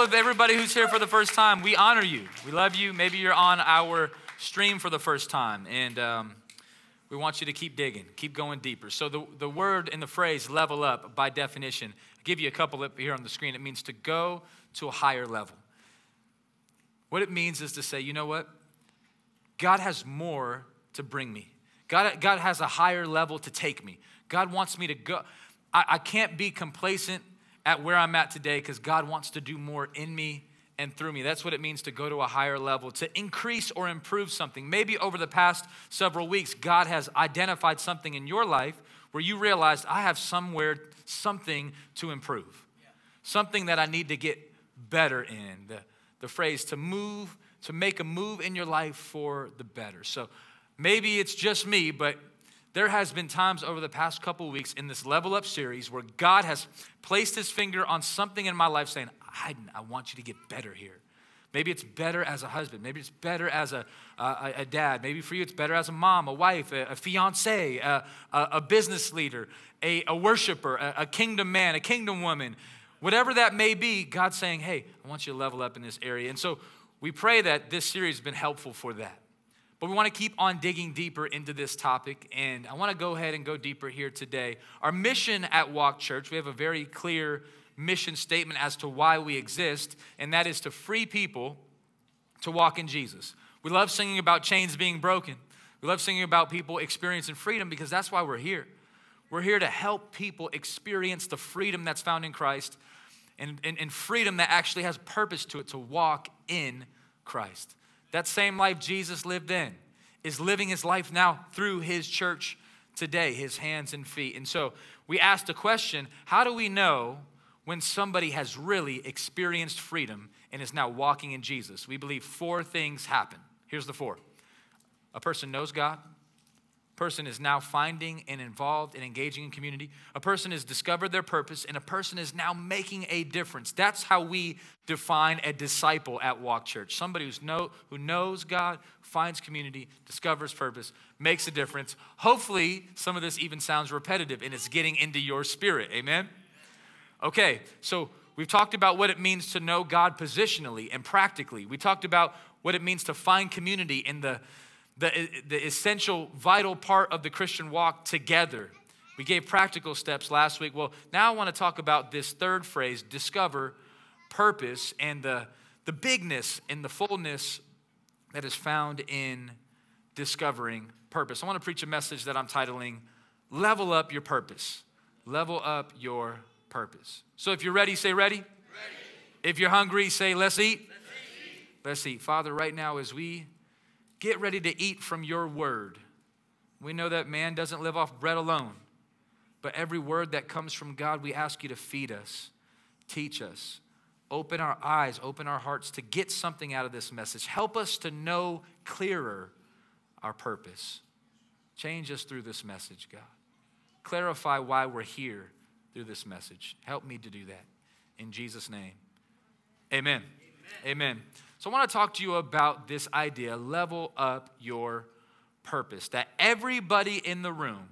all of everybody who's here for the first time, we honor you. We love you. Maybe you're on our stream for the first time, and um, we want you to keep digging, keep going deeper. So, the, the word and the phrase level up, by definition, I'll give you a couple up here on the screen. It means to go to a higher level. What it means is to say, you know what? God has more to bring me. God, God has a higher level to take me. God wants me to go. I, I can't be complacent at where I'm at today because God wants to do more in me and through me. That's what it means to go to a higher level, to increase or improve something. Maybe over the past several weeks, God has identified something in your life where you realized I have somewhere, something to improve, something that I need to get better in. The, the phrase to move, to make a move in your life for the better. So maybe it's just me, but there has been times over the past couple weeks in this level up series where god has placed his finger on something in my life saying i, I want you to get better here. Maybe it's better as a husband. Maybe it's better as a, a, a dad. Maybe for you it's better as a mom a wife a, a fiance a, a, business leader a, a worshiper a, a kingdom man a kingdom woman. Whatever that may be god's saying hey i want you to level up in this area. And so we pray that this series has been helpful for that but we want to keep on digging deeper into this topic, and I want to go ahead and go deeper here today. Our mission at Walk Church, we have a very clear mission statement as to why we exist, and that is to free people to walk in Jesus. We love singing about chains being broken. We love singing about people experiencing freedom because that's why we're here. We're here to help people experience the freedom that's found in Christ and, and, and freedom that actually has purpose to it to walk in Christ. That same life Jesus lived in is living his life now through his church today, his hands and feet. And so we asked a question how do we know when somebody has really experienced freedom and is now walking in Jesus? We believe four things happen. Here's the four a person knows God, person is now finding and involved and engaging in community. A person has discovered their purpose, and a person is now making a difference. That's how we define a disciple at Walk Church somebody who's know, who knows God, finds community, discovers purpose, makes a difference. Hopefully, some of this even sounds repetitive and it's getting into your spirit. Amen? Okay, so we've talked about what it means to know God positionally and practically. We talked about what it means to find community in the the, the essential, vital part of the Christian walk together. We gave practical steps last week. Well, now I want to talk about this third phrase discover purpose and the, the bigness and the fullness that is found in discovering purpose. I want to preach a message that I'm titling Level Up Your Purpose. Level Up Your Purpose. So if you're ready, say ready. ready. If you're hungry, say let's eat. Let's eat. Let's eat. Father, right now as we Get ready to eat from your word. We know that man doesn't live off bread alone, but every word that comes from God, we ask you to feed us, teach us, open our eyes, open our hearts to get something out of this message. Help us to know clearer our purpose. Change us through this message, God. Clarify why we're here through this message. Help me to do that. In Jesus' name, amen. Amen. amen. So, I want to talk to you about this idea level up your purpose. That everybody in the room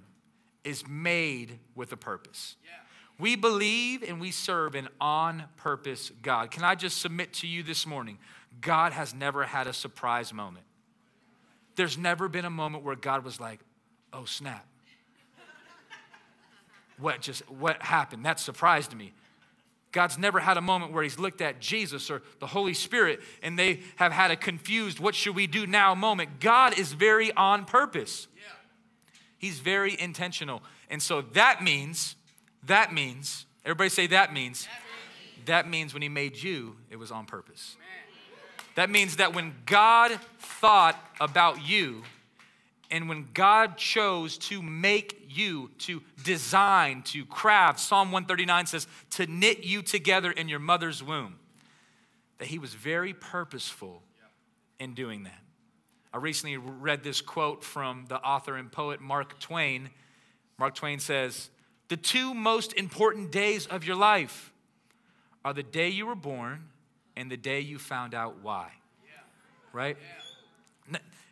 is made with a purpose. Yeah. We believe and we serve an on purpose God. Can I just submit to you this morning? God has never had a surprise moment. There's never been a moment where God was like, oh, snap. What just what happened? That surprised me. God's never had a moment where he's looked at Jesus or the Holy Spirit and they have had a confused, what should we do now moment. God is very on purpose. Yeah. He's very intentional. And so that means, that means, everybody say that means, that means, that means when he made you, it was on purpose. That means that when God thought about you, and when God chose to make you, to design, to craft, Psalm 139 says, to knit you together in your mother's womb, that He was very purposeful in doing that. I recently read this quote from the author and poet Mark Twain. Mark Twain says, The two most important days of your life are the day you were born and the day you found out why. Yeah. Right? Yeah.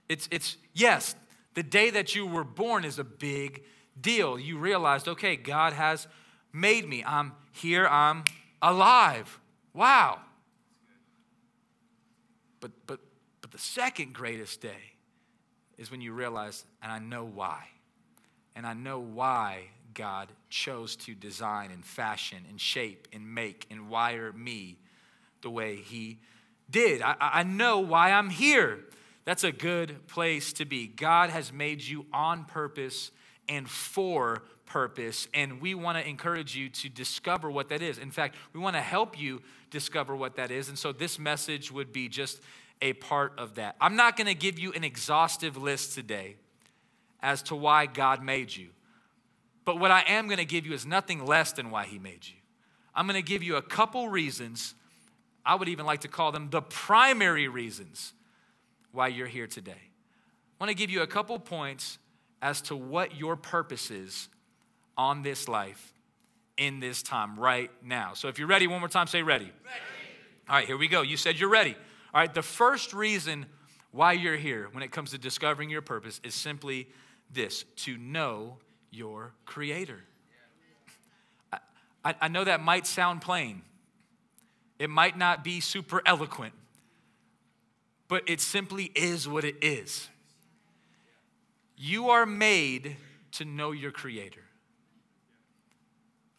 It's, it's, yes, the day that you were born is a big deal. You realized, okay, God has made me. I'm here, I'm alive. Wow. But, but, but the second greatest day is when you realize, and I know why. And I know why God chose to design and fashion and shape and make and wire me the way He did. I, I know why I'm here. That's a good place to be. God has made you on purpose and for purpose, and we want to encourage you to discover what that is. In fact, we want to help you discover what that is. And so this message would be just a part of that. I'm not going to give you an exhaustive list today as to why God made you. But what I am going to give you is nothing less than why He made you. I'm going to give you a couple reasons. I would even like to call them the primary reasons why you're here today. I want to give you a couple points as to what your purpose is on this life in this time right now. So if you're ready, one more time, say ready. ready. All right, here we go. You said you're ready. All right, the first reason why you're here when it comes to discovering your purpose is simply this to know your Creator. I, I know that might sound plain, it might not be super eloquent, but it simply is what it is. You are made to know your Creator.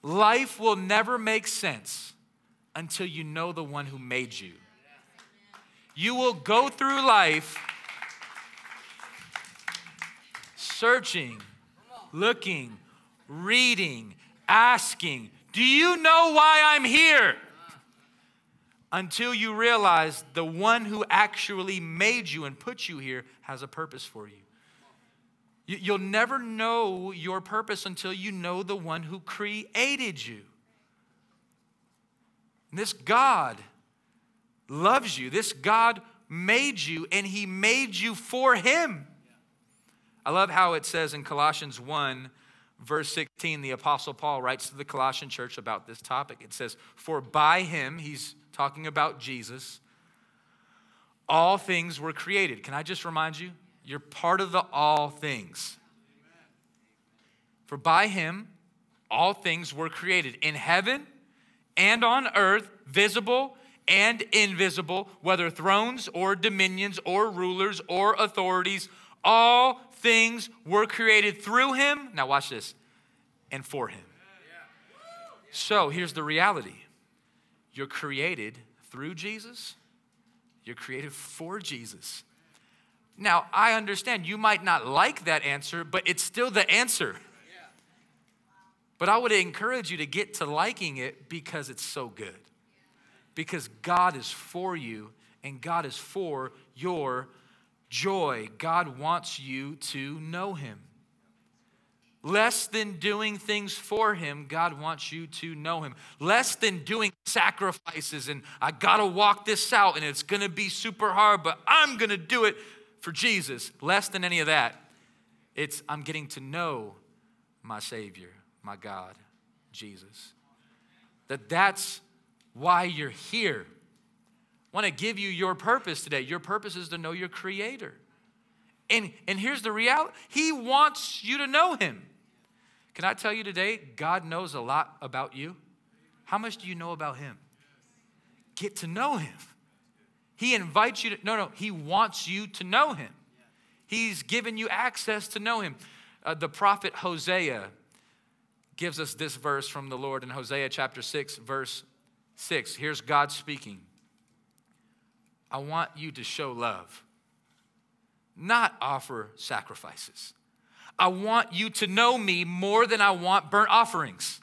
Life will never make sense until you know the one who made you. You will go through life searching, looking, reading, asking, Do you know why I'm here? Until you realize the one who actually made you and put you here has a purpose for you. You'll never know your purpose until you know the one who created you. And this God loves you. This God made you, and He made you for Him. I love how it says in Colossians 1, verse 16, the Apostle Paul writes to the Colossian church about this topic. It says, For by Him, He's talking about Jesus, all things were created. Can I just remind you? You're part of the all things. For by him, all things were created in heaven and on earth, visible and invisible, whether thrones or dominions or rulers or authorities, all things were created through him. Now, watch this and for him. So here's the reality you're created through Jesus, you're created for Jesus. Now, I understand you might not like that answer, but it's still the answer. But I would encourage you to get to liking it because it's so good. Because God is for you and God is for your joy. God wants you to know Him. Less than doing things for Him, God wants you to know Him. Less than doing sacrifices and I gotta walk this out and it's gonna be super hard, but I'm gonna do it for Jesus, less than any of that, it's I'm getting to know my Savior, my God, Jesus. That that's why you're here. I want to give you your purpose today. Your purpose is to know your creator. And, and here's the reality He wants you to know Him. Can I tell you today, God knows a lot about you? How much do you know about Him? Get to know Him. He invites you to, no, no, He wants you to know Him. He's given you access to know Him. Uh, the prophet Hosea gives us this verse from the Lord in Hosea chapter 6, verse 6. Here's God speaking I want you to show love, not offer sacrifices. I want you to know me more than I want burnt offerings.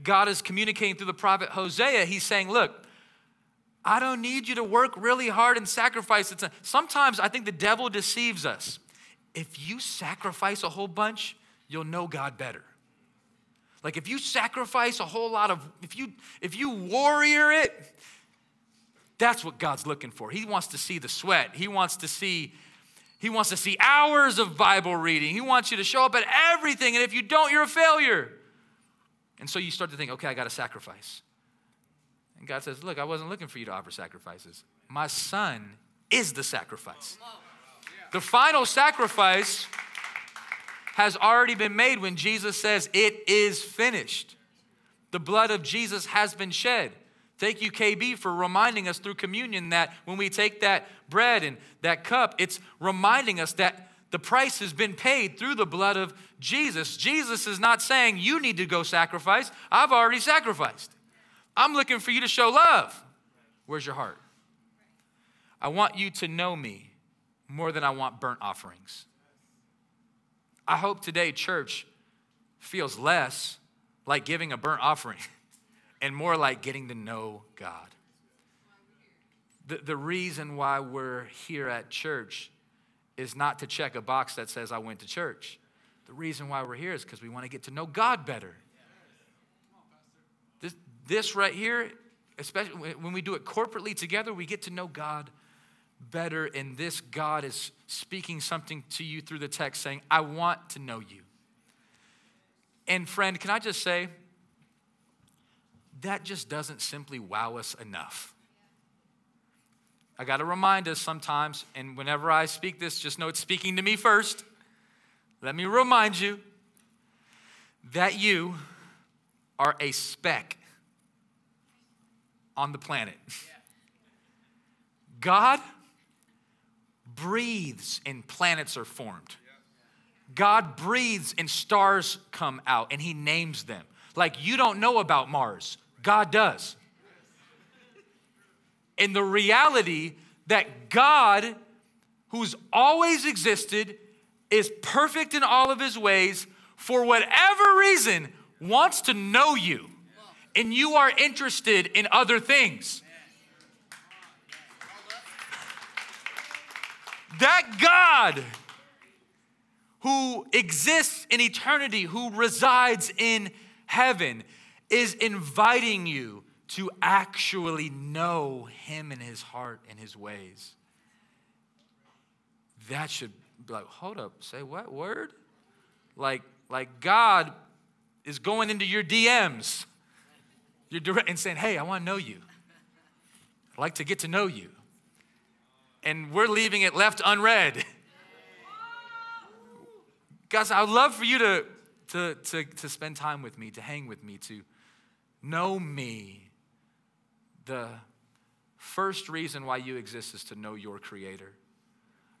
God is communicating through the prophet Hosea. He's saying, Look, I don't need you to work really hard and sacrifice. It's a, sometimes I think the devil deceives us. If you sacrifice a whole bunch, you'll know God better. Like if you sacrifice a whole lot of, if you if you warrior it, that's what God's looking for. He wants to see the sweat. He wants to see he wants to see hours of Bible reading. He wants you to show up at everything. And if you don't, you're a failure. And so you start to think, okay, I got to sacrifice. And God says, Look, I wasn't looking for you to offer sacrifices. My son is the sacrifice. The final sacrifice has already been made when Jesus says, It is finished. The blood of Jesus has been shed. Thank you, KB, for reminding us through communion that when we take that bread and that cup, it's reminding us that the price has been paid through the blood of Jesus. Jesus is not saying you need to go sacrifice. I've already sacrificed. I'm looking for you to show love. Where's your heart? I want you to know me more than I want burnt offerings. I hope today, church, feels less like giving a burnt offering and more like getting to know God. The, the reason why we're here at church is not to check a box that says, I went to church. The reason why we're here is because we want to get to know God better. This, right here, especially when we do it corporately together, we get to know God better. And this God is speaking something to you through the text saying, I want to know you. And friend, can I just say, that just doesn't simply wow us enough. I got to remind us sometimes, and whenever I speak this, just know it's speaking to me first. Let me remind you that you are a speck on the planet. God breathes and planets are formed. God breathes and stars come out and he names them. Like you don't know about Mars, God does. And the reality that God, who's always existed, is perfect in all of his ways, for whatever reason, wants to know you. And you are interested in other things. That God who exists in eternity, who resides in heaven, is inviting you to actually know him and his heart and his ways. That should be like, hold up, say what word? Like, like God is going into your DMs. You're direct and saying, hey, I want to know you. I'd like to get to know you. And we're leaving it left unread. Guys, I'd love for you to, to, to, to spend time with me, to hang with me, to know me the first reason why you exist is to know your creator.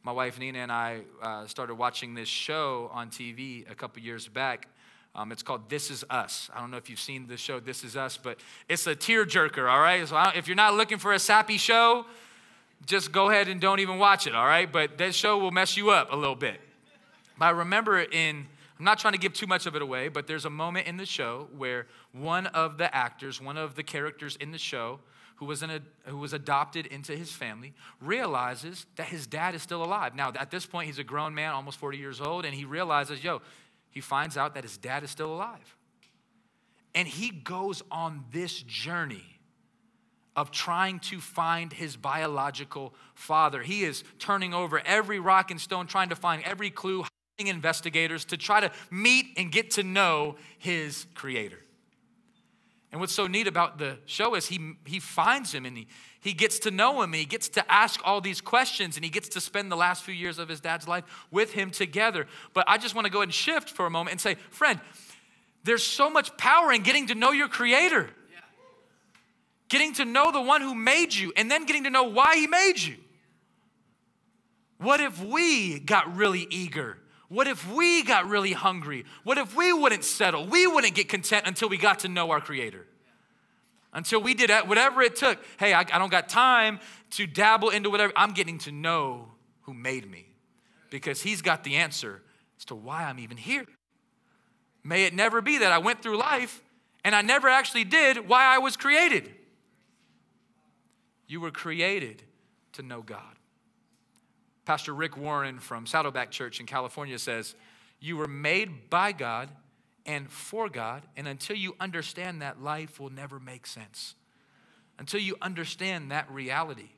My wife Nina and I uh, started watching this show on TV a couple years back. Um, it's called This Is Us. I don't know if you've seen the show This Is Us, but it's a tearjerker, all right? So if you're not looking for a sappy show, just go ahead and don't even watch it, all right? But that show will mess you up a little bit. But I remember in I'm not trying to give too much of it away, but there's a moment in the show where one of the actors, one of the characters in the show, who was, an, who was adopted into his family, realizes that his dad is still alive. Now, at this point, he's a grown man, almost 40 years old, and he realizes, yo, he finds out that his dad is still alive. And he goes on this journey of trying to find his biological father. He is turning over every rock and stone, trying to find every clue, hiding investigators to try to meet and get to know his creator. And what's so neat about the show is he, he finds him and he, he gets to know him and he gets to ask all these questions and he gets to spend the last few years of his dad's life with him together. But I just want to go ahead and shift for a moment and say, friend, there's so much power in getting to know your creator. Getting to know the one who made you and then getting to know why he made you. What if we got really eager what if we got really hungry? What if we wouldn't settle? We wouldn't get content until we got to know our Creator. Until we did whatever it took. Hey, I, I don't got time to dabble into whatever. I'm getting to know who made me because He's got the answer as to why I'm even here. May it never be that I went through life and I never actually did why I was created. You were created to know God. Pastor Rick Warren from Saddleback Church in California says, You were made by God and for God, and until you understand that, life will never make sense. Until you understand that reality,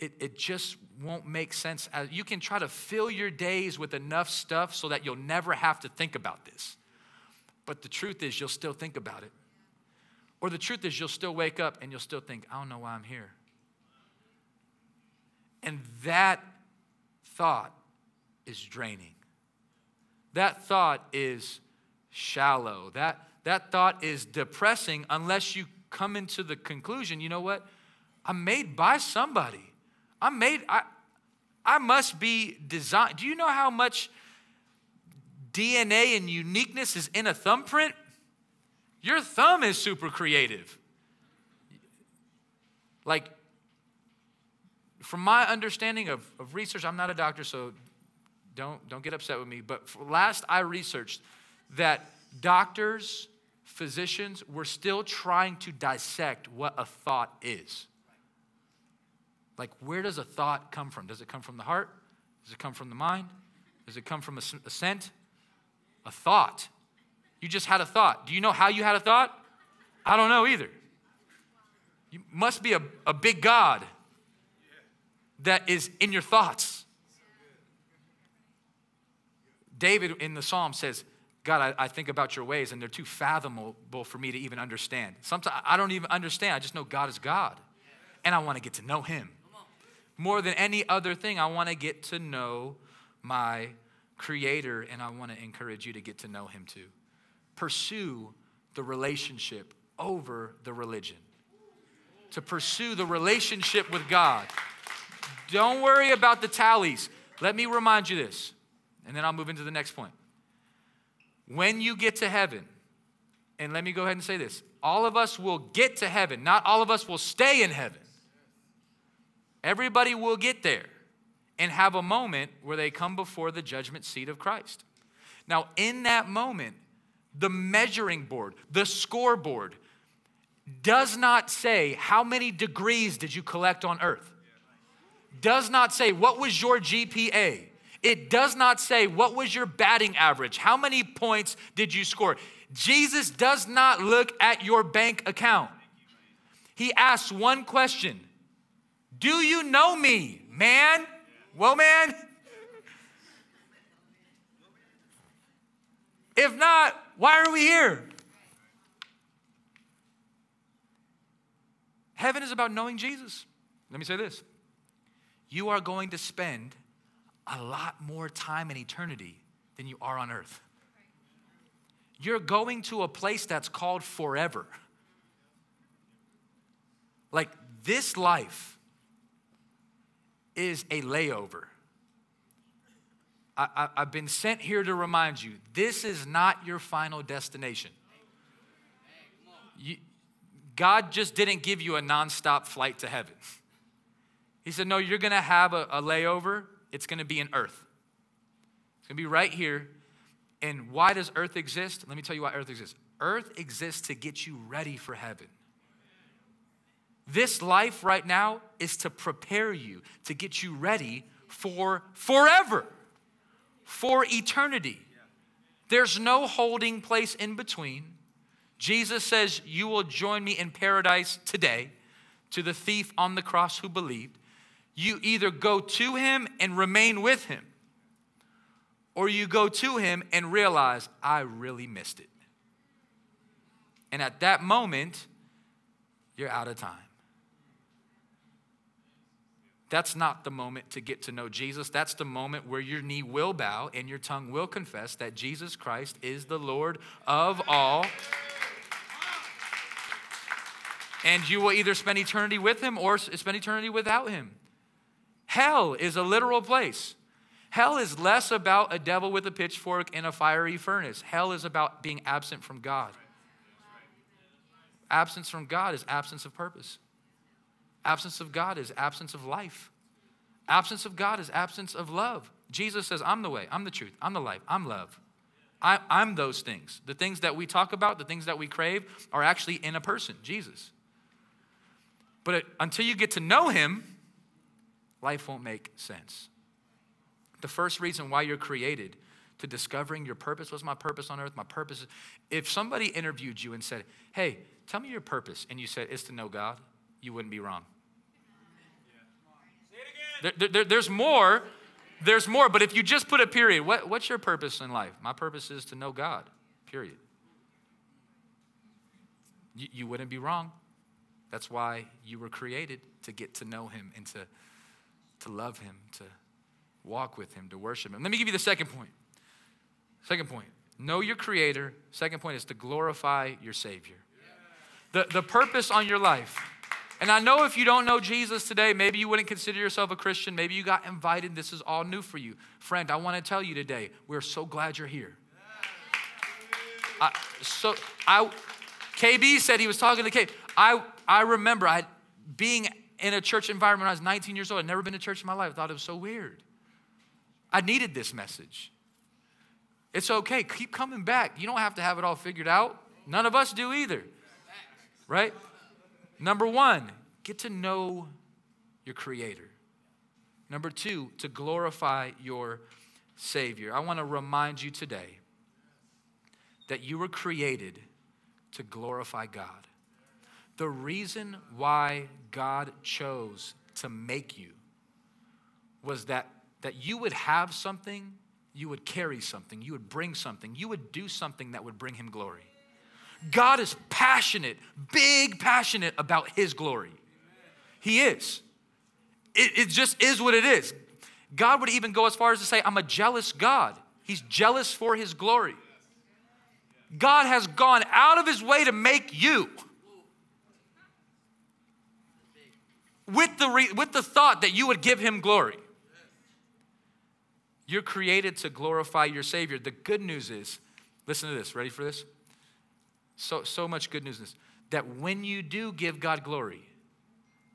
it, it just won't make sense. Uh, you can try to fill your days with enough stuff so that you'll never have to think about this. But the truth is, you'll still think about it. Or the truth is, you'll still wake up and you'll still think, I don't know why I'm here. And that thought is draining. That thought is shallow. That, that thought is depressing unless you come into the conclusion, you know what? I'm made by somebody. I'm made, I, I must be designed. Do you know how much DNA and uniqueness is in a thumbprint? Your thumb is super creative. Like, from my understanding of, of research, I'm not a doctor, so don't, don't get upset with me. But last I researched, that doctors, physicians were still trying to dissect what a thought is. Like, where does a thought come from? Does it come from the heart? Does it come from the mind? Does it come from a, a scent? A thought. You just had a thought. Do you know how you had a thought? I don't know either. You must be a, a big God that is in your thoughts. David in the psalm says, God, I, I, think about your ways and they're too fathomable for me to even understand. Sometimes I don't even understand. I just know God is God. And I want to get to know him. More than any other thing, I want to get to know my creator and I want to encourage you to get to know him too. Pursue the relationship over the religion. To pursue the relationship with God. Don't worry about the tallies. Let me remind you this, and then I'll move into the next point. When you get to heaven, and let me go ahead and say this all of us will get to heaven, not all of us will stay in heaven. Everybody will get there and have a moment where they come before the judgment seat of Christ. Now, in that moment, the measuring board, the scoreboard, does not say how many degrees did you collect on earth does not say what was your GPA. It does not say what was your batting average. How many points did you score? Jesus does not look at your bank account. He asks one question Do you know me, man? Well, man. If not, why are we here? Heaven is about knowing Jesus. Let me say this you are going to spend a lot more time in eternity than you are on earth. You're going to a place that's called forever. Like this life is a layover. I, have been sent here to remind you this is not your final destination. You, God just didn't give you a nonstop flight to heaven. He said, No, you're going to have a, a layover. It's going to be in earth. It's going to be right here. And why does earth exist? Let me tell you why earth exists. Earth exists to get you ready for heaven. This life right now is to prepare you, to get you ready for forever, for eternity. There's no holding place in between. Jesus says, You will join me in paradise today to the thief on the cross who believed you either go to him and remain with him, or you go to him and realize, I really missed it. And at that moment, you're out of time. That's not the moment to get to know Jesus. That's the moment where your knee will bow and your tongue will confess that Jesus Christ is the Lord of all. And you will either spend eternity with him or spend eternity without him. Hell is a literal place. Hell is less about a devil with a pitchfork in a fiery furnace. Hell is about being absent from God. Absence from God is absence of purpose. Absence of God is absence of life. Absence of God is absence of love. Jesus says, I'm the way, I'm the truth, I'm the life, I'm love. I, am those things. The things that we talk about, the things that we crave, are actually in a person, Jesus. But it, until you get to know him, life won't make sense. The first reason why you're created to discovering your purpose was my purpose on earth. My purpose. Is if somebody interviewed you and said, Hey, tell me your purpose, and you said it's to know God, you wouldn't be wrong. There, there, there's more. There's more. But if you just put a period, what, what's your purpose in life? My purpose is to know God, period. You, you wouldn't be wrong. That's why you were created to get to know Him and to to love him, to walk with him, to worship him. Let me give you the second point. Second point know your creator. Second point is to glorify your Savior. The, the purpose on your life. And I know if you don't know Jesus today, maybe you wouldn't consider yourself a Christian. Maybe you got invited. This is all new for you. Friend, I want to tell you today, we're so glad you're here. I, so I, KB said he was talking to KB. I, I remember I being in a church environment when I was 19 years old. I'd never been to church in my life. I thought it was so weird. I needed this message. It's okay. Keep coming back. You don't have to have it all figured out. None of us do either. Right? Number one, get to know your Creator. Number two, to glorify your Savior. I want to remind you today that you were created to glorify God. The reason why God chose to make you was that, that you would have something, you would carry something, you would bring something, you would do something that would bring Him glory. God is passionate, big passionate about His glory. He is. It, it just is what it is. God would even go as far as to say, I'm a jealous God. He's jealous for His glory. God has gone out of His way to make you. With the, re, with the thought that you would give him glory. You're created to glorify your Savior. The good news is, listen to this, ready for this? So, so much good news that when you do give God glory,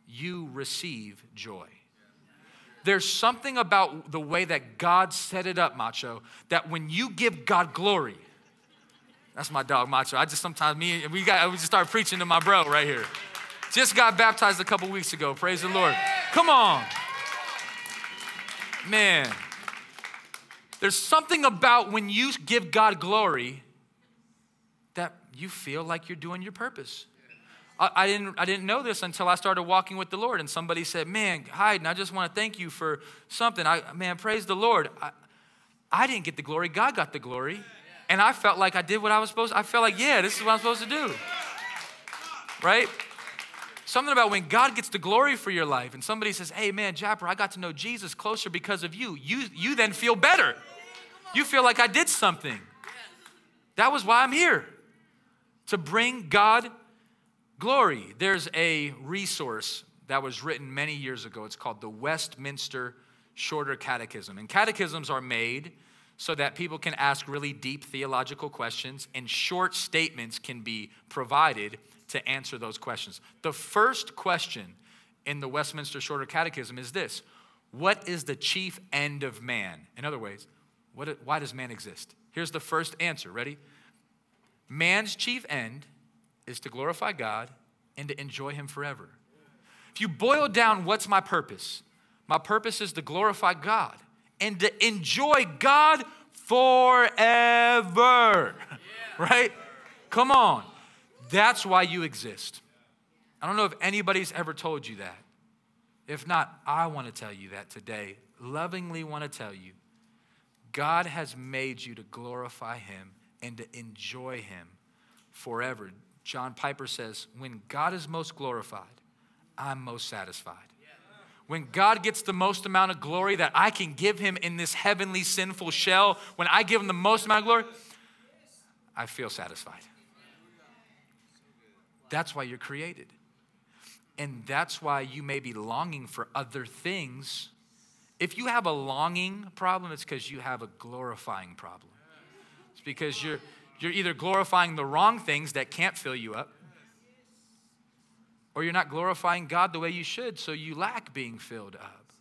you receive joy. There's something about the way that God set it up, Macho, that when you give God glory, that's my dog, Macho. I just sometimes, me, and we got, we just start preaching to my bro right here. Just got baptized a couple weeks ago. Praise the Lord. Come on. Man, there's something about when you give God glory that you feel like you're doing your purpose. I, I, didn't, I didn't know this until I started walking with the Lord, and somebody said, Man, Hayden, I just want to thank you for something. I, man, praise the Lord. I, I didn't get the glory, God got the glory. And I felt like I did what I was supposed to. I felt like, yeah, this is what I'm supposed to do. Right? Something about when God gets the glory for your life and somebody says, Hey man, Japper, I got to know Jesus closer because of you. You you then feel better. You feel like I did something. That was why I'm here to bring God glory. There's a resource that was written many years ago. It's called the Westminster Shorter Catechism. And catechisms are made so that people can ask really deep theological questions and short statements can be provided to answer those questions. The first question in the Westminster Shorter Catechism is this What is the chief end of man? In other words, what, why does man exist? Here's the first answer. Ready? Man's chief end is to glorify God and to enjoy Him forever. If you boil down what's my purpose, my purpose is to glorify God and to enjoy God forever. Yeah. Right? Come on. That's why you exist. I don't know if anybody's ever told you that. If not, I want to tell you that today. Lovingly want to tell you God has made you to glorify Him and to enjoy Him forever. John Piper says, When God is most glorified, I'm most satisfied. When God gets the most amount of glory that I can give Him in this heavenly sinful shell, when I give Him the most amount of glory, I feel satisfied. That's why you're created. And that's why you may be longing for other things. If you have a longing problem, it's because you have a glorifying problem. It's because you're, you're either glorifying the wrong things that can't fill you up, or you're not glorifying God the way you should, so you lack being filled up.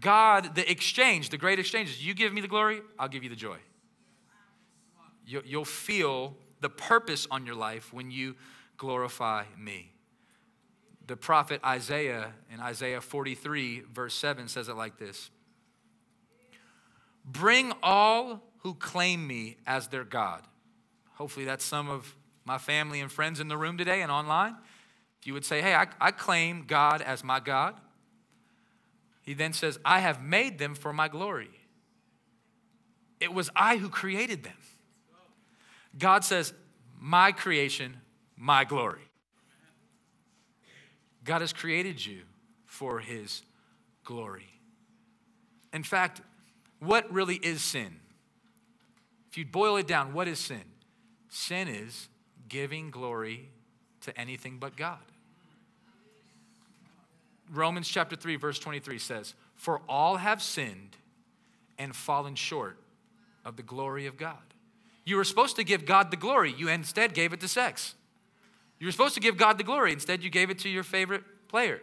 God, the exchange, the great exchange is you give me the glory, I'll give you the joy. You'll feel the purpose on your life when you glorify me. The prophet Isaiah in Isaiah 43, verse 7, says it like this Bring all who claim me as their God. Hopefully, that's some of my family and friends in the room today and online. If you would say, Hey, I, I claim God as my God, he then says, I have made them for my glory. It was I who created them. God says, My creation, my glory. God has created you for his glory. In fact, what really is sin? If you boil it down, what is sin? Sin is giving glory to anything but God. Romans chapter 3, verse 23 says, For all have sinned and fallen short of the glory of God. You were supposed to give God the glory, you instead gave it to sex. You were supposed to give God the glory, instead, you gave it to your favorite player.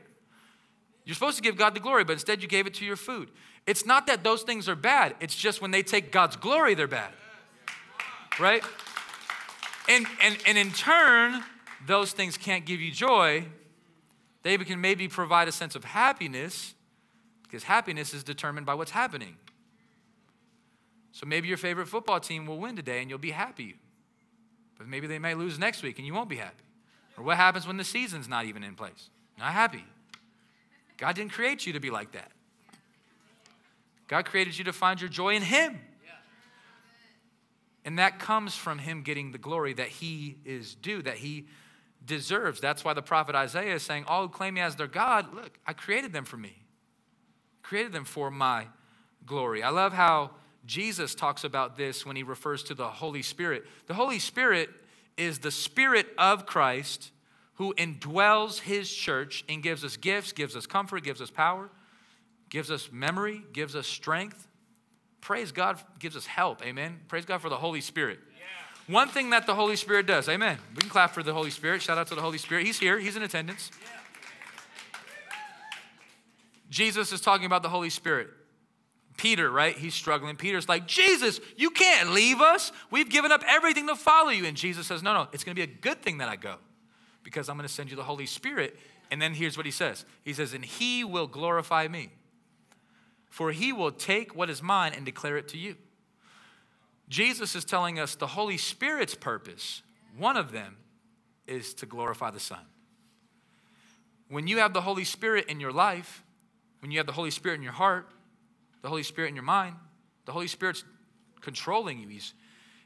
You're supposed to give God the glory, but instead, you gave it to your food. It's not that those things are bad, it's just when they take God's glory, they're bad. Right? And, and, and in turn, those things can't give you joy. They can maybe provide a sense of happiness because happiness is determined by what's happening. So maybe your favorite football team will win today and you'll be happy. But maybe they may lose next week and you won't be happy. Or what happens when the season's not even in place? Not happy. God didn't create you to be like that. God created you to find your joy in Him. And that comes from Him getting the glory that He is due, that He deserves. That's why the prophet Isaiah is saying, All who claim me as their God, look, I created them for me, created them for my glory. I love how Jesus talks about this when he refers to the Holy Spirit. The Holy Spirit is the Spirit of Christ who indwells his church and gives us gifts, gives us comfort, gives us power, gives us memory, gives us strength. Praise God, gives us help. Amen. Praise God for the Holy Spirit. Yeah. One thing that the Holy Spirit does, amen. We can clap for the Holy Spirit. Shout out to the Holy Spirit. He's here, he's in attendance. Yeah. Jesus is talking about the Holy Spirit. Peter, right? He's struggling. Peter's like, Jesus, you can't leave us. We've given up everything to follow you. And Jesus says, No, no, it's going to be a good thing that I go because I'm going to send you the Holy Spirit. And then here's what he says He says, And he will glorify me, for he will take what is mine and declare it to you. Jesus is telling us the Holy Spirit's purpose, one of them, is to glorify the Son. When you have the Holy Spirit in your life, when you have the Holy Spirit in your heart, the Holy Spirit in your mind, the Holy Spirit's controlling you. He's,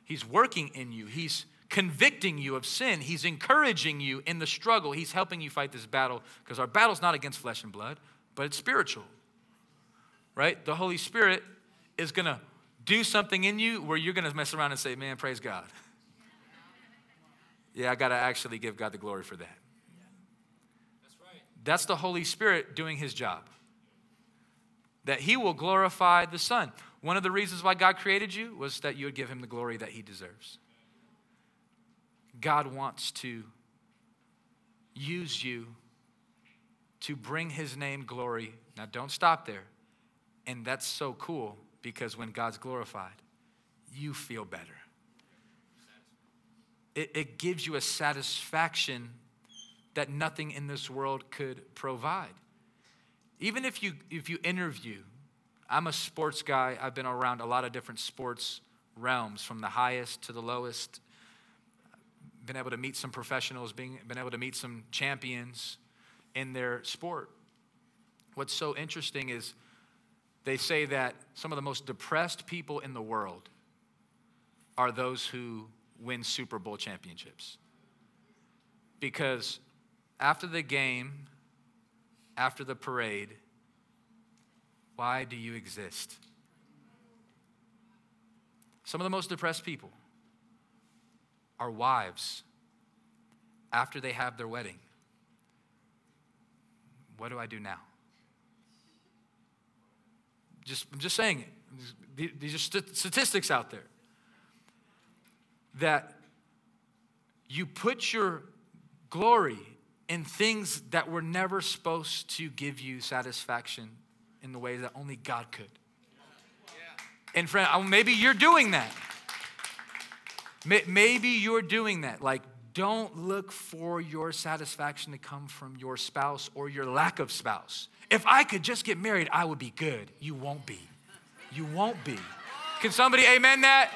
he's working in you. He's convicting you of sin. He's encouraging you in the struggle. He's helping you fight this battle because our battle's not against flesh and blood, but it's spiritual. Right? The Holy Spirit is going to do something in you where you're going to mess around and say, Man, praise God. Yeah, I got to actually give God the glory for that. That's right. That's the Holy Spirit doing his job. That he will glorify the Son. One of the reasons why God created you was that you would give him the glory that he deserves. God wants to use you to bring his name glory. Now, don't stop there. And that's so cool because when God's glorified, you feel better. It, it gives you a satisfaction that nothing in this world could provide. Even if you, if you interview, I'm a sports guy, I've been around a lot of different sports realms, from the highest to the lowest been able to meet some professionals, being, been able to meet some champions in their sport. What's so interesting is they say that some of the most depressed people in the world are those who win Super Bowl championships. Because after the game, after the parade, why do you exist? Some of the most depressed people are wives after they have their wedding. What do I do now? Just, I'm just saying, it. these are statistics out there that you put your glory in things that were never supposed to give you satisfaction in the way that only God could. And friend, maybe you're doing that. Maybe you're doing that. Like, don't look for your satisfaction to come from your spouse or your lack of spouse. If I could just get married, I would be good. You won't be. You won't be. Can somebody amen that?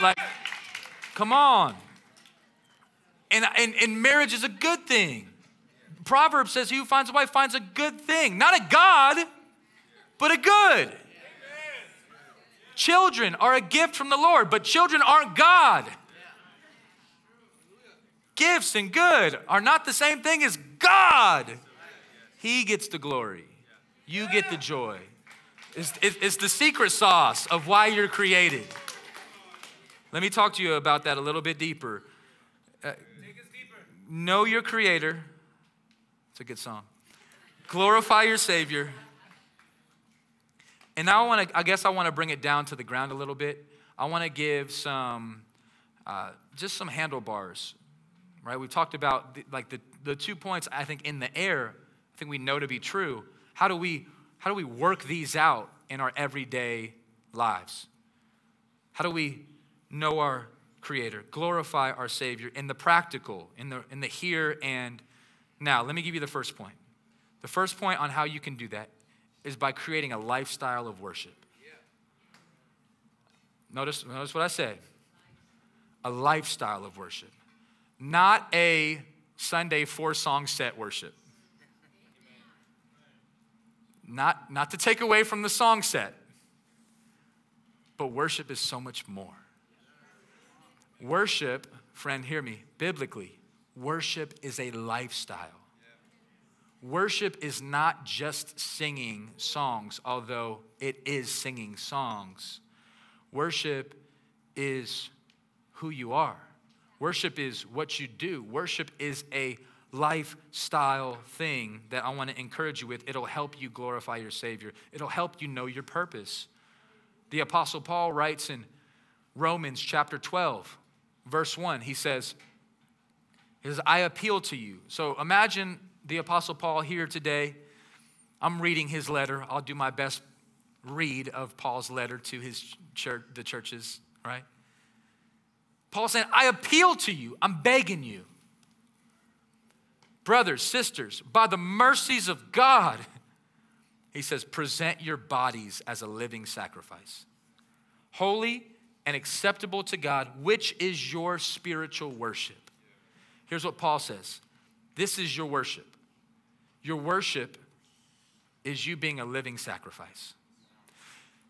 Like, come on. And, and, and marriage is a good thing. Proverbs says, He who finds a wife finds a good thing. Not a God, but a good. Children are a gift from the Lord, but children aren't God. Gifts and good are not the same thing as God. He gets the glory, you get the joy. It's, it's the secret sauce of why you're created. Let me talk to you about that a little bit deeper. Know your Creator. It's a good song. Glorify your Savior. And now I want to, I guess I want to bring it down to the ground a little bit. I want to give some, uh, just some handlebars, right? We talked about the, like the, the two points I think in the air, I think we know to be true. How do we, how do we work these out in our everyday lives? How do we know our Creator, glorify our Savior in the practical, in the, in the here and now? Let me give you the first point. The first point on how you can do that is by creating a lifestyle of worship. Notice, notice what I said a lifestyle of worship, not a Sunday four song set worship. Not, not to take away from the song set, but worship is so much more. Worship, friend, hear me, biblically, worship is a lifestyle. Worship is not just singing songs, although it is singing songs. Worship is who you are. Worship is what you do. Worship is a lifestyle thing that I want to encourage you with. It'll help you glorify your Savior, it'll help you know your purpose. The Apostle Paul writes in Romans chapter 12, verse 1, he says, he says, I appeal to you. So imagine the Apostle Paul here today. I'm reading his letter. I'll do my best read of Paul's letter to his church, the churches, right? Paul saying, I appeal to you. I'm begging you. Brothers, sisters, by the mercies of God, he says, present your bodies as a living sacrifice, holy and acceptable to God, which is your spiritual worship. Here's what Paul says this is your worship. Your worship is you being a living sacrifice.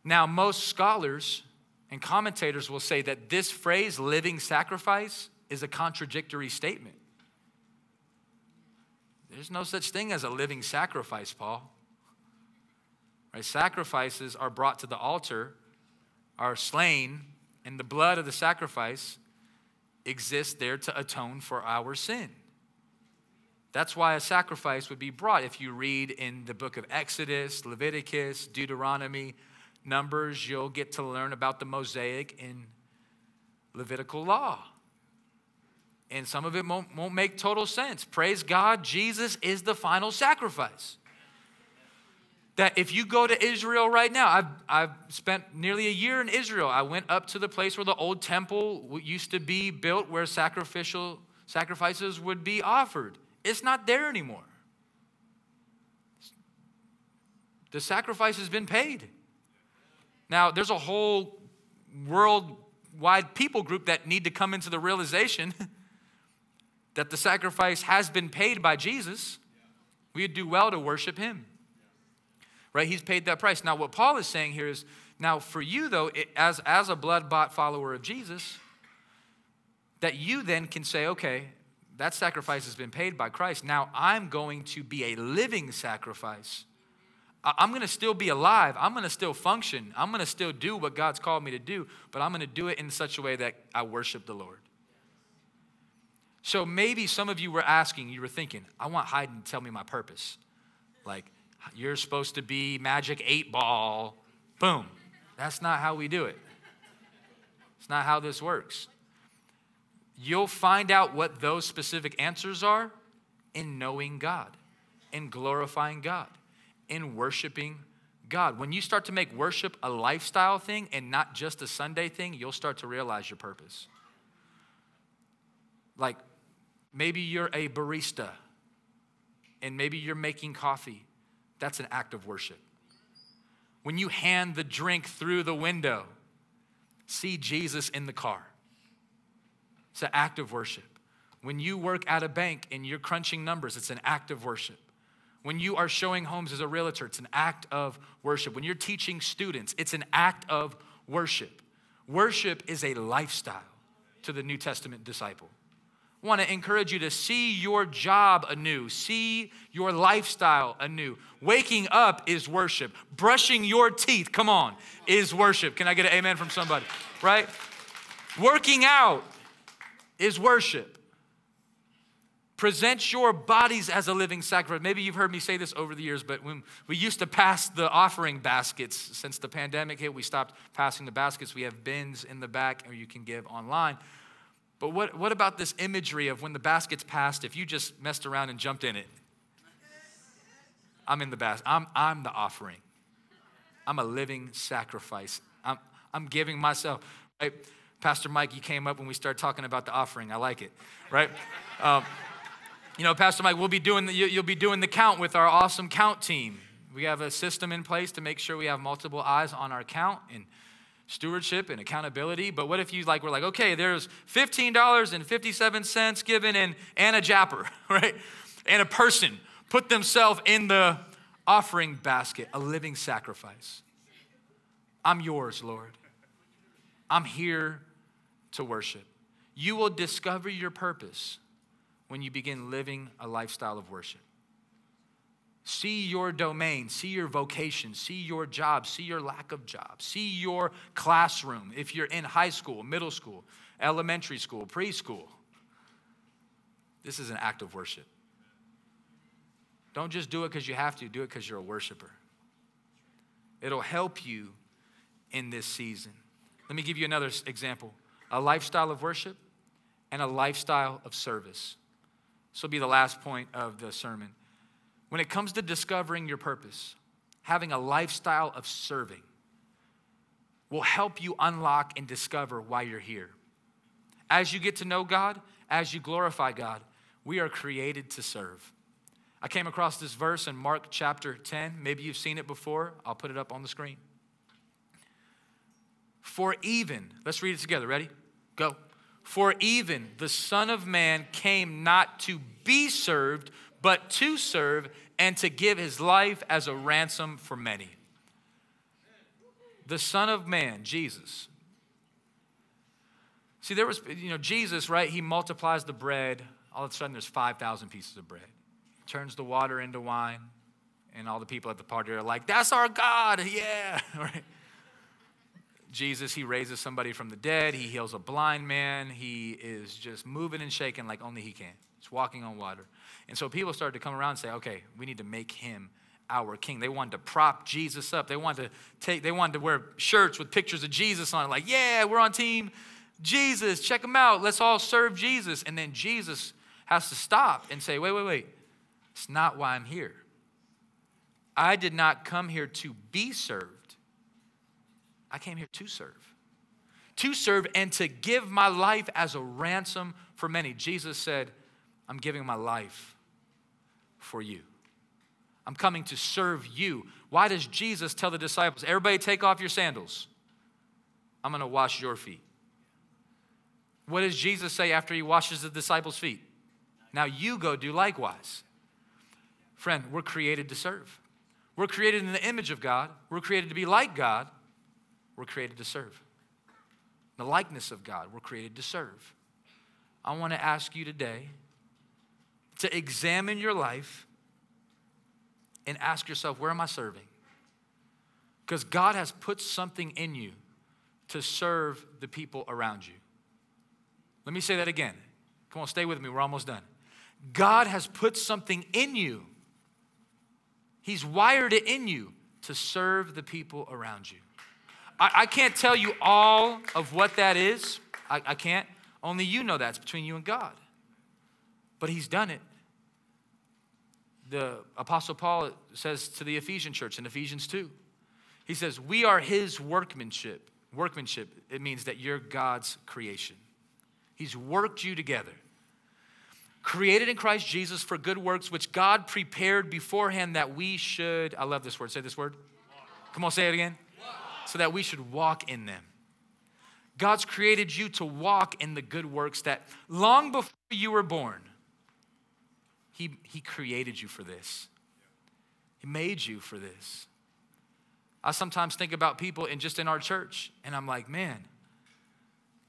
Now, most scholars and commentators will say that this phrase, living sacrifice, is a contradictory statement. There's no such thing as a living sacrifice, Paul. Right? Sacrifices are brought to the altar, are slain, and the blood of the sacrifice exists there to atone for our sin. That's why a sacrifice would be brought. If you read in the book of Exodus, Leviticus, Deuteronomy, Numbers, you'll get to learn about the Mosaic in Levitical law. And some of it won't, won't make total sense. Praise God, Jesus is the final sacrifice. That if you go to Israel right now, I've, I've spent nearly a year in Israel. I went up to the place where the old temple used to be built, where sacrificial sacrifices would be offered. It's not there anymore. The sacrifice has been paid. Now, there's a whole worldwide people group that need to come into the realization that the sacrifice has been paid by Jesus. We would do well to worship him. Right? He's paid that price. Now, what Paul is saying here is now, for you, though, it, as, as a blood bought follower of Jesus, that you then can say, okay, that sacrifice has been paid by Christ. Now I'm going to be a living sacrifice I'm going to still be alive. I'm going to still function. I'm going to still do what God's called me to do, but I'm going to do it in such a way that I worship the Lord. So maybe some of you were asking, you were thinking, I want Hayden to tell me my purpose. Like, you're supposed to be magic eight ball. Boom. That's not how we do it. It's not how this works. You'll find out what those specific answers are in knowing God, in glorifying God in worshiping God. When you start to make worship a lifestyle thing and not just a Sunday thing, you'll start to realize your purpose. Like maybe you're a barista and maybe you're making coffee. That's an act of worship. When you hand the drink through the window, see Jesus in the car. It's an act of worship. When you work at a bank and you're crunching numbers, it's an act of worship. When you are showing homes as a realtor, it's an act of worship. When you're teaching students, it's an act of worship. Worship is a lifestyle to the New Testament disciple. Want to encourage you to see your job anew, see your lifestyle anew. Waking up is worship. Brushing your teeth, come on, is worship. Can I get an amen from somebody? Right? Working out is worship. Present your bodies as a living sacrifice. Maybe you've heard me say this over the years, but when we used to pass the offering baskets, since the pandemic hit, we stopped passing the baskets. We have bins in the back, or you can give online. But what, what about this imagery of when the basket's passed, if you just messed around and jumped in it? I'm in the basket. I'm, I'm the offering. I'm a living sacrifice. I'm, I'm giving myself. Right? Pastor Mike, you came up when we started talking about the offering. I like it, right? Um, you know, Pastor Mike, we'll be doing the, you'll be doing the count with our awesome count team. We have a system in place to make sure we have multiple eyes on our count and stewardship and accountability. But what if you like, we're like, okay, there's $15.57 given in Anna Japper, right? And a person put themselves in the offering basket, a living sacrifice. I'm yours, Lord. I'm here to worship. You will discover your purpose when you begin living a lifestyle of worship. See your domain, see your vocation, see your job, see your lack of job, see your classroom. If you're in high school, middle school, elementary school, preschool, this is an act of worship. Don't just do it because you have to, do it because you're a worshiper. It'll help you in this season. Let me give you another example a lifestyle of worship and a lifestyle of service. This will be the last point of the sermon. When it comes to discovering your purpose, having a lifestyle of serving will help you unlock and discover why you're here. As you get to know God, as you glorify God, we are created to serve. I came across this verse in Mark chapter 10. Maybe you've seen it before. I'll put it up on the screen. For even, let's read it together. Ready? Go. For even the Son of Man came not to be served, but to serve and to give his life as a ransom for many. The Son of Man, Jesus. See, there was, you know, Jesus, right? He multiplies the bread. All of a sudden, there's 5,000 pieces of bread. Turns the water into wine. And all the people at the party are like, that's our God. Yeah, right? Jesus, he raises somebody from the dead. He heals a blind man. He is just moving and shaking like only he can. He's walking on water. And so people started to come around and say, okay, we need to make him our king. They wanted to prop Jesus up. They wanted to take, they wanted to wear shirts with pictures of Jesus on it, like, yeah, we're on team Jesus. Check him out. Let's all serve Jesus. And then Jesus has to stop and say, wait, wait, wait. It's not why I'm here. I did not come here to be served. I came here to serve. To serve and to give my life as a ransom for many. Jesus said, I'm giving my life for you. I'm coming to serve you. Why does Jesus tell the disciples, everybody take off your sandals? I'm going to wash your feet. What does Jesus say after he washes the disciples' feet? Now you go do likewise. Friend, we're created to serve. We're created in the image of God. We're created to be like God. We're created to serve. The likeness of God, we're created to serve. I want to ask you today to examine your life and ask yourself, where am I serving? Because God has put something in you to serve the people around you. Let me say that again. Come on, stay with me. We're almost done. God has put something in you, He's wired it in you to serve the people around you. I, I can't tell you all of what that is. I, I can't. Only you know that's between you and God. But He's done it. The Apostle Paul says to the Ephesian church in Ephesians 2, he says, We are His workmanship. Workmanship, it means that you're God's creation. He's worked you together created in Christ Jesus for good works, which God prepared beforehand that we should. I love this word. Say this word. Come on, say it again so that we should walk in them. God's created you to walk in the good works that long before you were born, He, he created you for this. He made you for this. I sometimes think about people in just in our church, and I'm like, man,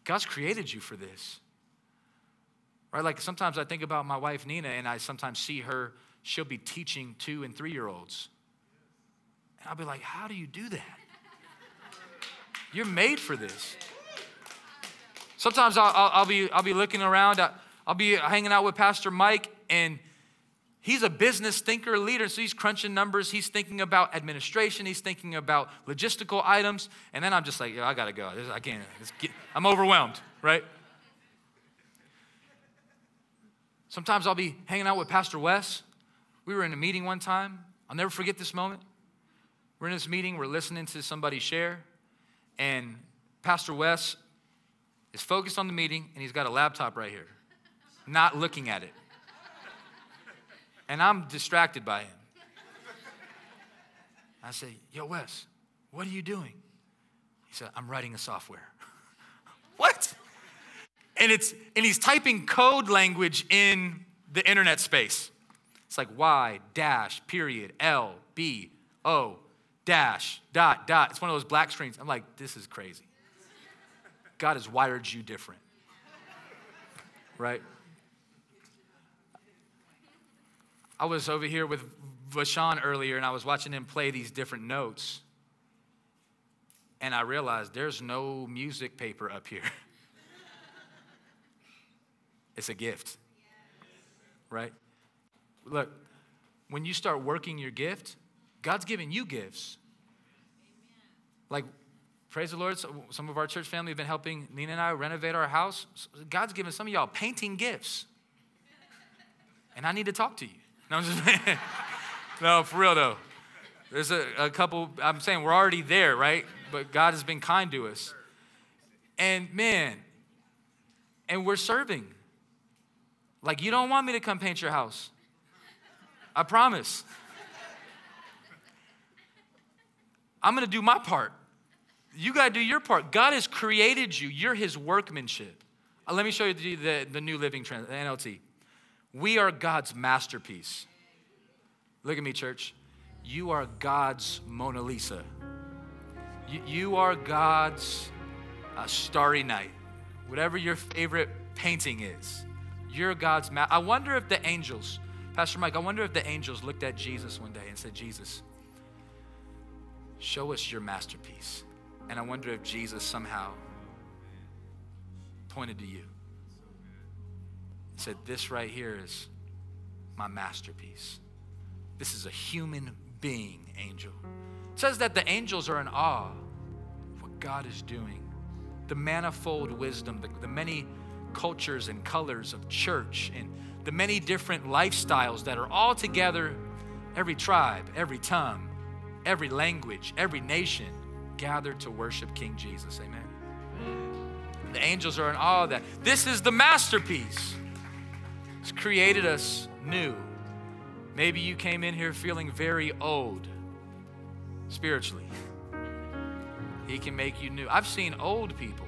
God's created you for this. Right? Like sometimes I think about my wife Nina, and I sometimes see her, she'll be teaching two and three year olds. And I'll be like, how do you do that? You're made for this. Sometimes I'll, I'll, I'll be, I'll be looking around, I'll be hanging out with Pastor Mike, and he's a business thinker, leader. So he's crunching numbers. He's thinking about administration. He's thinking about logistical items. And then I'm just like, yeah, I got to go. I can't. Get, I'm overwhelmed, right? Sometimes I'll be hanging out with Pastor Wes. We were in a meeting one time. I'll never forget this moment. We're in this meeting, we're listening to somebody share, and Pastor Wes is focused on the meeting, and he's got a laptop right here, not looking at it. And I'm distracted by him. I say, Yo, Wes, what are you doing? He said, I'm writing a software. what? And it's and he's typing code language in the internet space. It's like Y dash period L B O dash dot dot. It's one of those black screens. I'm like, this is crazy. God has wired you different. Right? I was over here with Vashan earlier and I was watching him play these different notes. And I realized there's no music paper up here. it's a gift. Right? Look, when you start working your gift, God's giving you gifts. Like, praise the Lord, some of our church family have been helping Nina and I renovate our house. God's given some of y'all painting gifts. And I need to talk to you. No, I'm just no, for real though. There's a, a couple, I'm saying we're already there, right? But God has been kind to us. And man, and we're serving. Like, you don't want me to come paint your house. I promise. I'm gonna do my part. You gotta do your part. God has created you, you're His workmanship. Uh, let me show you the, the, the New Living the NLT. We are God's masterpiece. Look at me, church. You are God's Mona Lisa. You, you are God's uh, Starry Night. Whatever your favorite painting is, you're God's. Ma- I wonder if the angels, Pastor Mike, I wonder if the angels looked at Jesus one day and said, Jesus, show us your masterpiece. And I wonder if Jesus somehow pointed to you said, This right here is my masterpiece. This is a human being angel. It says that the angels are in awe of what God is doing, the manifold wisdom, the, the many cultures and colors of church, and the many different lifestyles that are all together, every tribe, every tongue, every language, every nation gathered to worship King Jesus. Amen. The angels are in awe that. This is the masterpiece. He's created us new. Maybe you came in here feeling very old spiritually. He can make you new. I've seen old people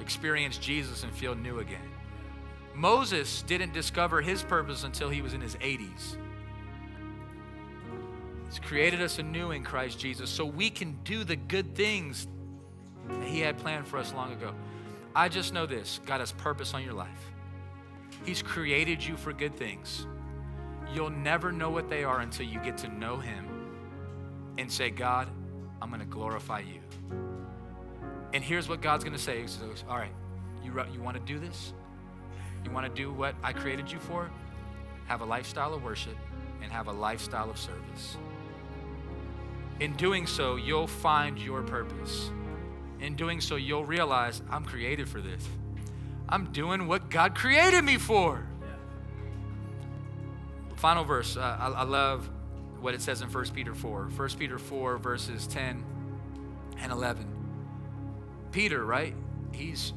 experience Jesus and feel new again. Moses didn't discover his purpose until he was in his 80s. He's created us anew in Christ Jesus so we can do the good things that He had planned for us long ago. I just know this God has purpose on your life. He's created you for good things. You'll never know what they are until you get to know Him and say, God, I'm going to glorify you. And here's what God's going to say. Says, All right, you, you want to do this? You want to do what I created you for? Have a lifestyle of worship and have a lifestyle of service. In doing so, you'll find your purpose. In doing so, you'll realize I'm created for this. I'm doing what God created me for. Final verse. Uh, I, I love what it says in 1 Peter 4. 1 Peter 4, verses 10 and 11. Peter, right? He's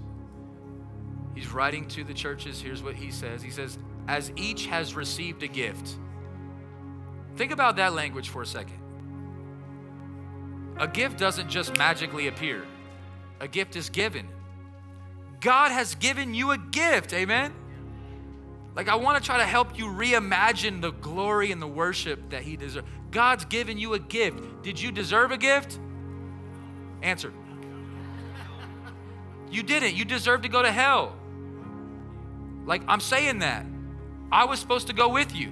he's writing to the churches. Here's what he says. He says, "As each has received a gift." Think about that language for a second. A gift doesn't just magically appear. A gift is given. God has given you a gift. Amen. Like, I want to try to help you reimagine the glory and the worship that He deserves. God's given you a gift. Did you deserve a gift? Answer. You didn't. You deserve to go to hell. Like, I'm saying that. I was supposed to go with you.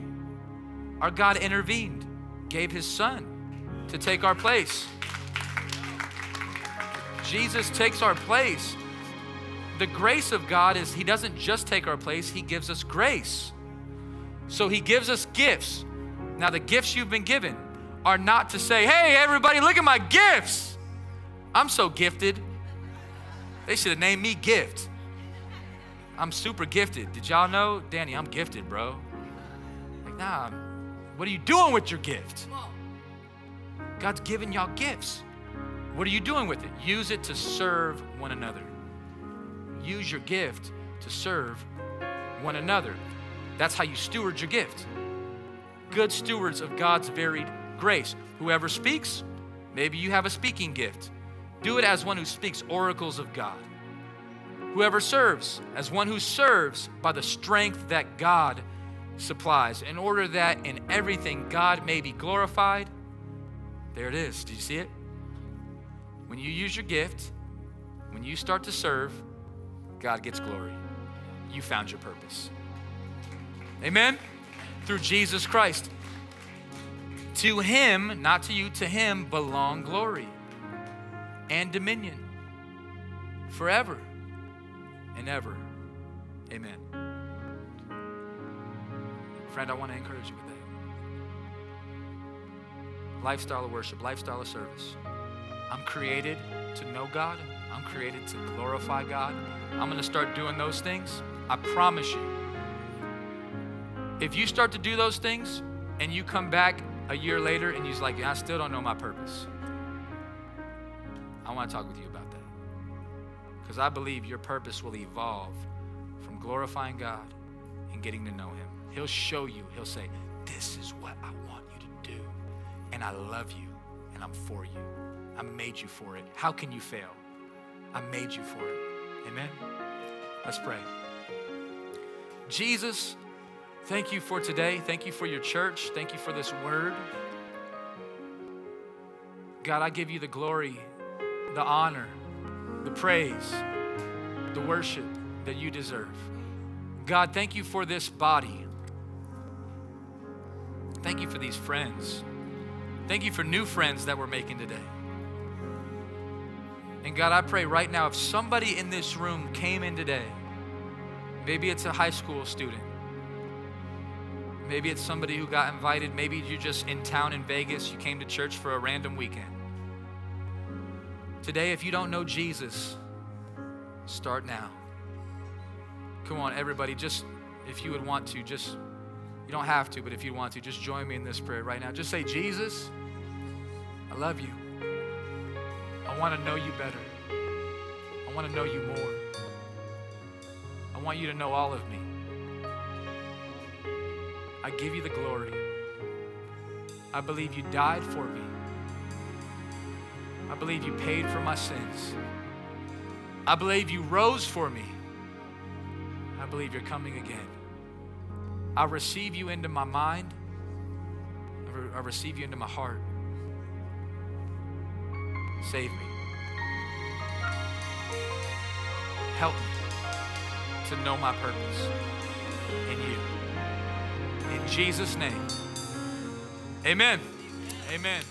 Our God intervened, gave His Son to take our place. Jesus takes our place. The grace of God is He doesn't just take our place, He gives us grace. So He gives us gifts. Now, the gifts you've been given are not to say, hey, everybody, look at my gifts. I'm so gifted. They should have named me Gift. I'm super gifted. Did y'all know? Danny, I'm gifted, bro. Like, nah, what are you doing with your gift? God's given y'all gifts. What are you doing with it? Use it to serve one another. Use your gift to serve one another. That's how you steward your gift. Good stewards of God's varied grace. Whoever speaks, maybe you have a speaking gift. Do it as one who speaks oracles of God. Whoever serves, as one who serves by the strength that God supplies, in order that in everything God may be glorified. There it is. Do you see it? When you use your gift, when you start to serve, God gets glory. You found your purpose. Amen? Through Jesus Christ. To him, not to you, to him belong glory and dominion forever and ever. Amen. Friend, I want to encourage you with that. Lifestyle of worship, lifestyle of service. I'm created to know God. I'm created to glorify God. I'm going to start doing those things. I promise you. If you start to do those things and you come back a year later and you're like, I still don't know my purpose, I want to talk with you about that. Because I believe your purpose will evolve from glorifying God and getting to know Him. He'll show you, He'll say, This is what I want you to do. And I love you and I'm for you. I made you for it. How can you fail? I made you for it. Amen? Let's pray. Jesus, thank you for today. Thank you for your church. Thank you for this word. God, I give you the glory, the honor, the praise, the worship that you deserve. God, thank you for this body. Thank you for these friends. Thank you for new friends that we're making today. And God, I pray right now if somebody in this room came in today, maybe it's a high school student, maybe it's somebody who got invited, maybe you're just in town in Vegas, you came to church for a random weekend. Today, if you don't know Jesus, start now. Come on, everybody, just if you would want to, just, you don't have to, but if you want to, just join me in this prayer right now. Just say, Jesus, I love you. I want to know you better. I want to know you more. I want you to know all of me. I give you the glory. I believe you died for me. I believe you paid for my sins. I believe you rose for me. I believe you're coming again. I receive you into my mind. I receive you into my heart. Save me. Help me to know my purpose in you. In Jesus' name. Amen. Amen.